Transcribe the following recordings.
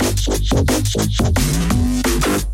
Thank you.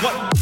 What?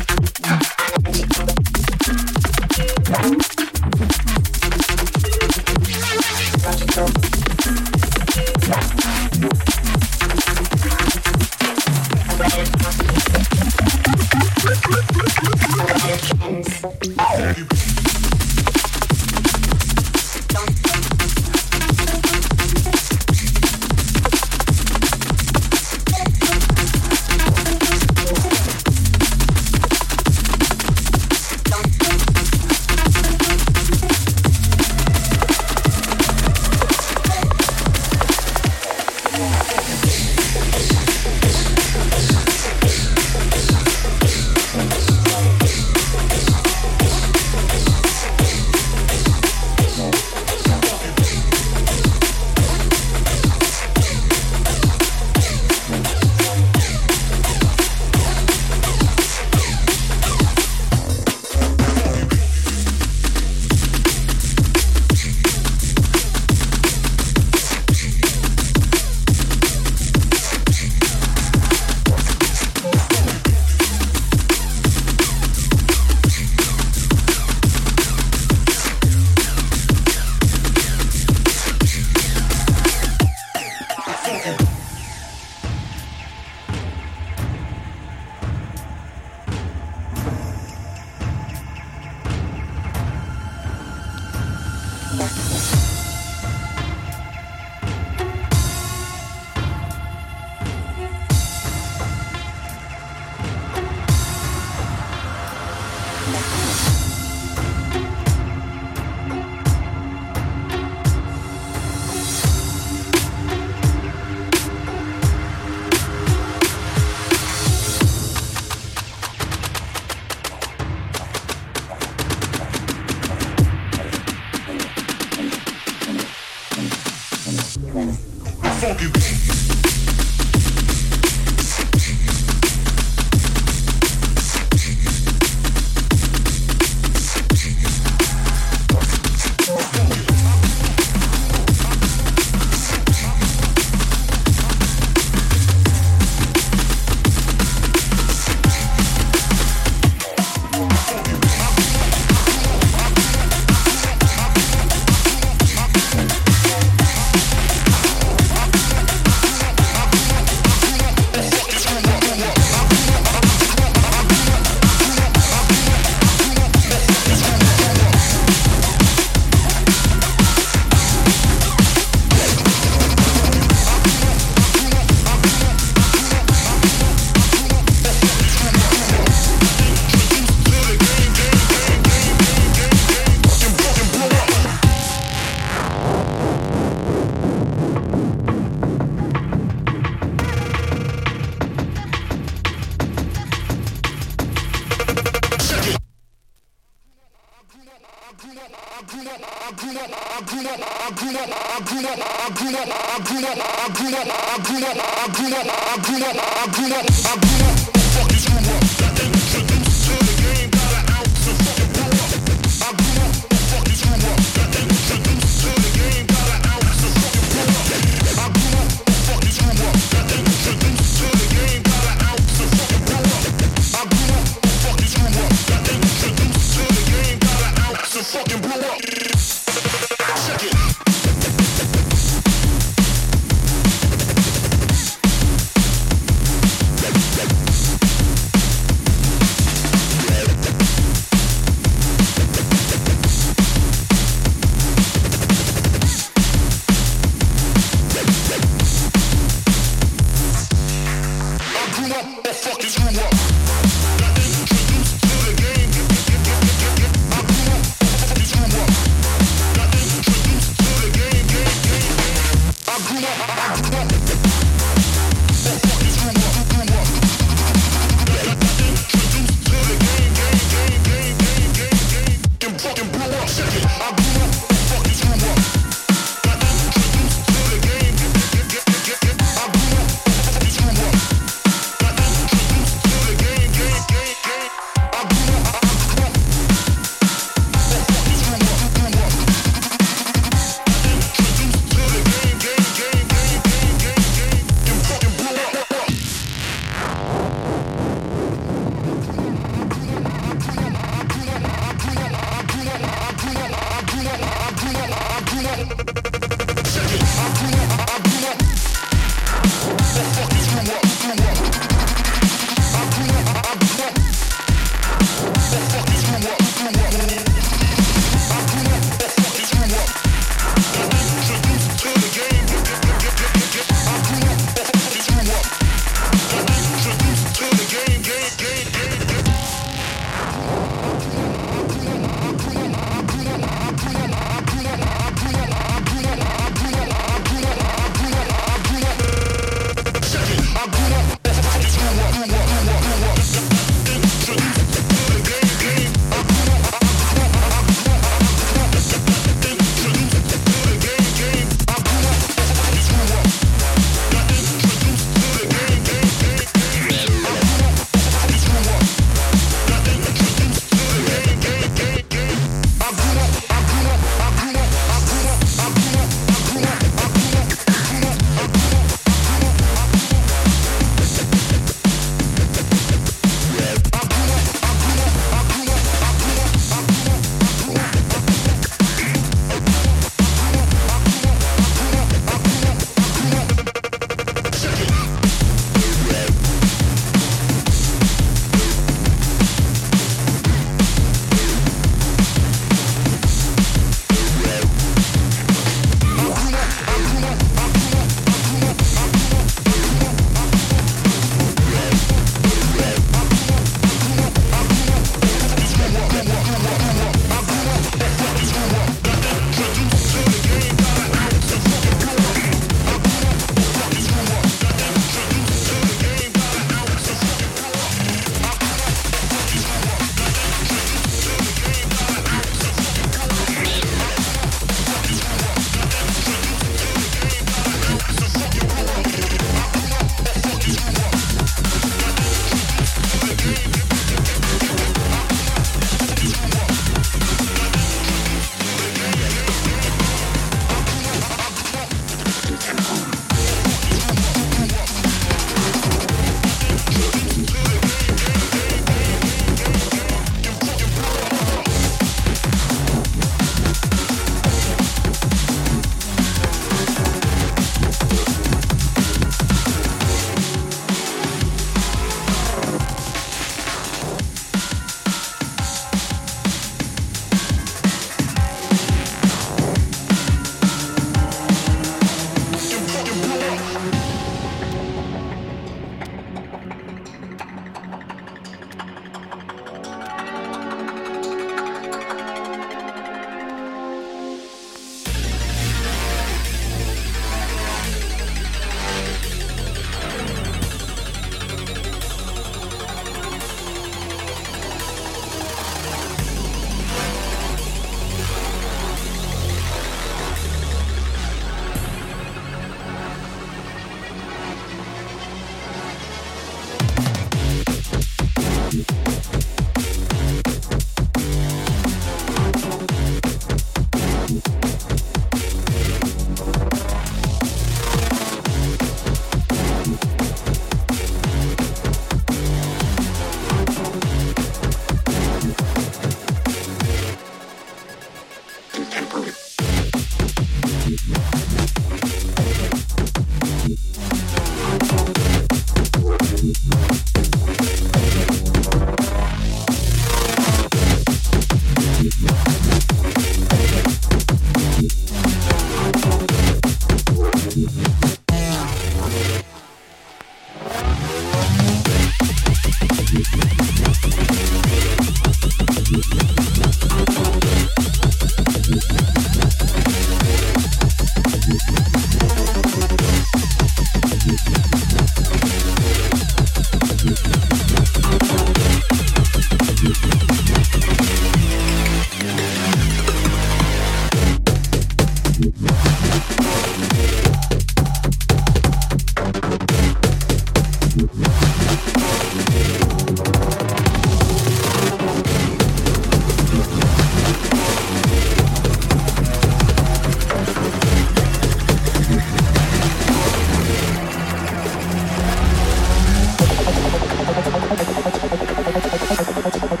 どこ?